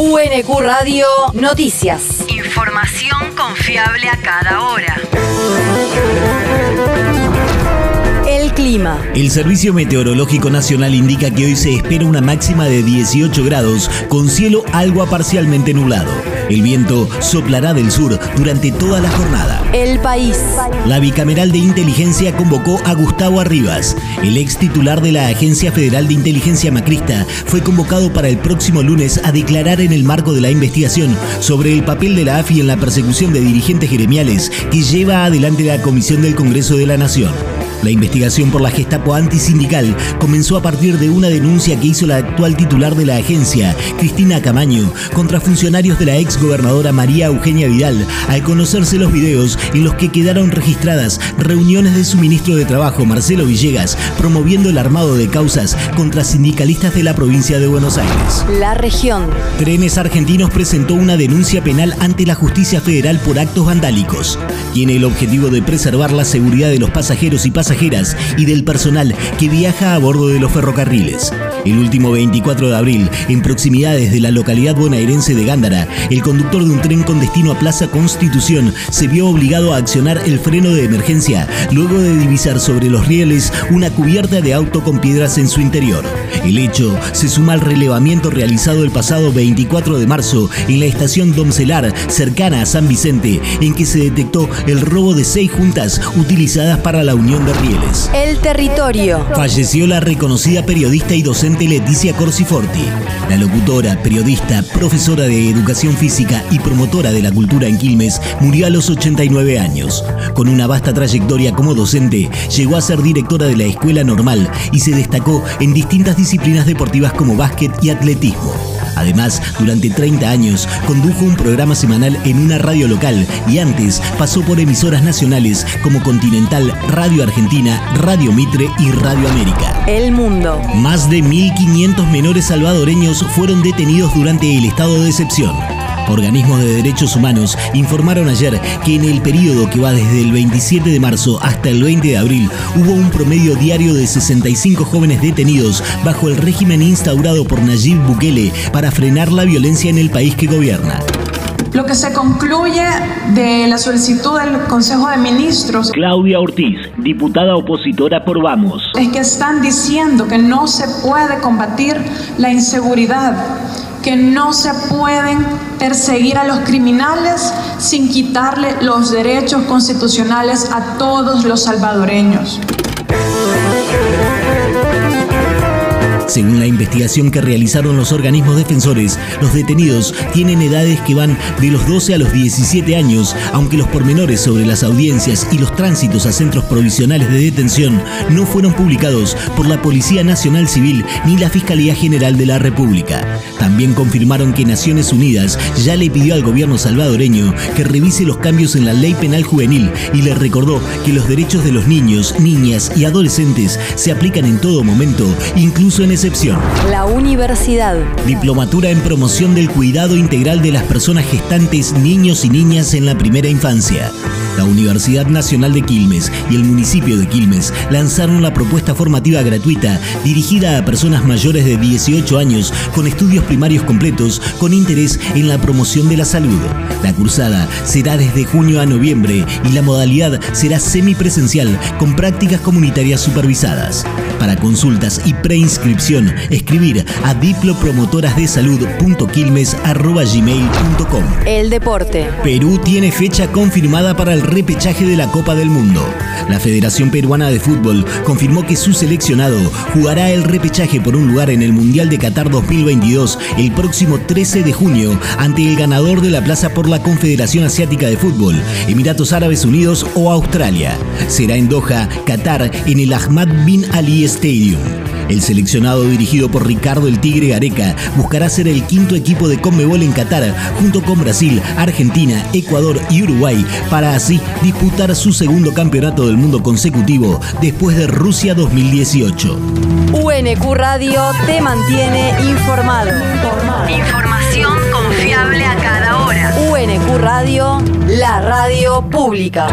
UNQ Radio Noticias. Información confiable a cada hora. El clima. El Servicio Meteorológico Nacional indica que hoy se espera una máxima de 18 grados con cielo algo parcialmente nublado. El viento soplará del sur durante toda la jornada. El país. La bicameral de inteligencia convocó a Gustavo Arribas. El ex titular de la Agencia Federal de Inteligencia Macrista fue convocado para el próximo lunes a declarar en el marco de la investigación sobre el papel de la AFI en la persecución de dirigentes gremiales que lleva adelante la Comisión del Congreso de la Nación. La investigación por la Gestapo antisindical comenzó a partir de una denuncia que hizo la actual titular de la agencia, Cristina Camaño, contra funcionarios de la ex gobernadora María Eugenia Vidal, al conocerse los videos en los que quedaron registradas reuniones de su ministro de Trabajo, Marcelo Villegas, promoviendo el armado de causas contra sindicalistas de la provincia de Buenos Aires. La región. Trenes Argentinos presentó una denuncia penal ante la justicia federal por actos vandálicos. Tiene el objetivo de preservar la seguridad de los pasajeros y y del personal que viaja a bordo de los ferrocarriles. El último 24 de abril, en proximidades de la localidad bonaerense de Gándara, el conductor de un tren con destino a Plaza Constitución se vio obligado a accionar el freno de emergencia luego de divisar sobre los rieles una cubierta de auto con piedras en su interior. El hecho se suma al relevamiento realizado el pasado 24 de marzo en la estación Domcelar, cercana a San Vicente, en que se detectó el robo de seis juntas utilizadas para la unión de rieles. El territorio. Falleció la reconocida periodista y docente Leticia Corsiforti. La locutora, periodista, profesora de educación física y promotora de la cultura en Quilmes murió a los 89 años. Con una vasta trayectoria como docente, llegó a ser directora de la escuela normal y se destacó en distintas disciplinas deportivas como básquet y atletismo. Además, durante 30 años condujo un programa semanal en una radio local y antes pasó por emisoras nacionales como Continental, Radio Argentina, Radio Mitre y Radio América. El mundo. Más de 1.500 menores salvadoreños fueron detenidos durante el estado de excepción. Organismos de derechos humanos informaron ayer que en el periodo que va desde el 27 de marzo hasta el 20 de abril hubo un promedio diario de 65 jóvenes detenidos bajo el régimen instaurado por Nayib Bukele para frenar la violencia en el país que gobierna. Lo que se concluye de la solicitud del Consejo de Ministros Claudia Ortiz, diputada opositora por Vamos. es que están diciendo que no se puede combatir la inseguridad, que no se pueden perseguir a los criminales sin quitarle los derechos constitucionales a todos los salvadoreños. Según la investigación que realizaron los organismos defensores, los detenidos tienen edades que van de los 12 a los 17 años, aunque los pormenores sobre las audiencias y los tránsitos a centros provisionales de detención no fueron publicados por la Policía Nacional Civil ni la Fiscalía General de la República. También confirmaron que Naciones Unidas ya le pidió al gobierno salvadoreño que revise los cambios en la ley penal juvenil y le recordó que los derechos de los niños, niñas y adolescentes se aplican en todo momento, incluso en excepción. La universidad. Diplomatura en promoción del cuidado integral de las personas gestantes, niños y niñas en la primera infancia. La Universidad Nacional de Quilmes y el municipio de Quilmes lanzaron la propuesta formativa gratuita dirigida a personas mayores de 18 años con estudios primarios completos con interés en la promoción de la salud. La cursada será desde junio a noviembre y la modalidad será semipresencial con prácticas comunitarias supervisadas. Para consultas y preinscripción, escribir a diplopromotorasdesalud.quilmes.gmail.com El deporte. Perú tiene fecha confirmada para el repechaje de la Copa del Mundo. La Federación Peruana de Fútbol confirmó que su seleccionado jugará el repechaje por un lugar en el Mundial de Qatar 2022 el próximo 13 de junio ante el ganador de la plaza por la Confederación Asiática de Fútbol, Emiratos Árabes Unidos o Australia. Será en Doha, Qatar, en el Ahmad Bin Ali Stadium. El seleccionado dirigido por Ricardo el Tigre Gareca buscará ser el quinto equipo de Conmebol en Qatar, junto con Brasil, Argentina, Ecuador y Uruguay, para así disputar su segundo campeonato del mundo consecutivo después de Rusia 2018. UNQ Radio te mantiene informado. Información confiable a cada hora. UNQ Radio, la radio pública.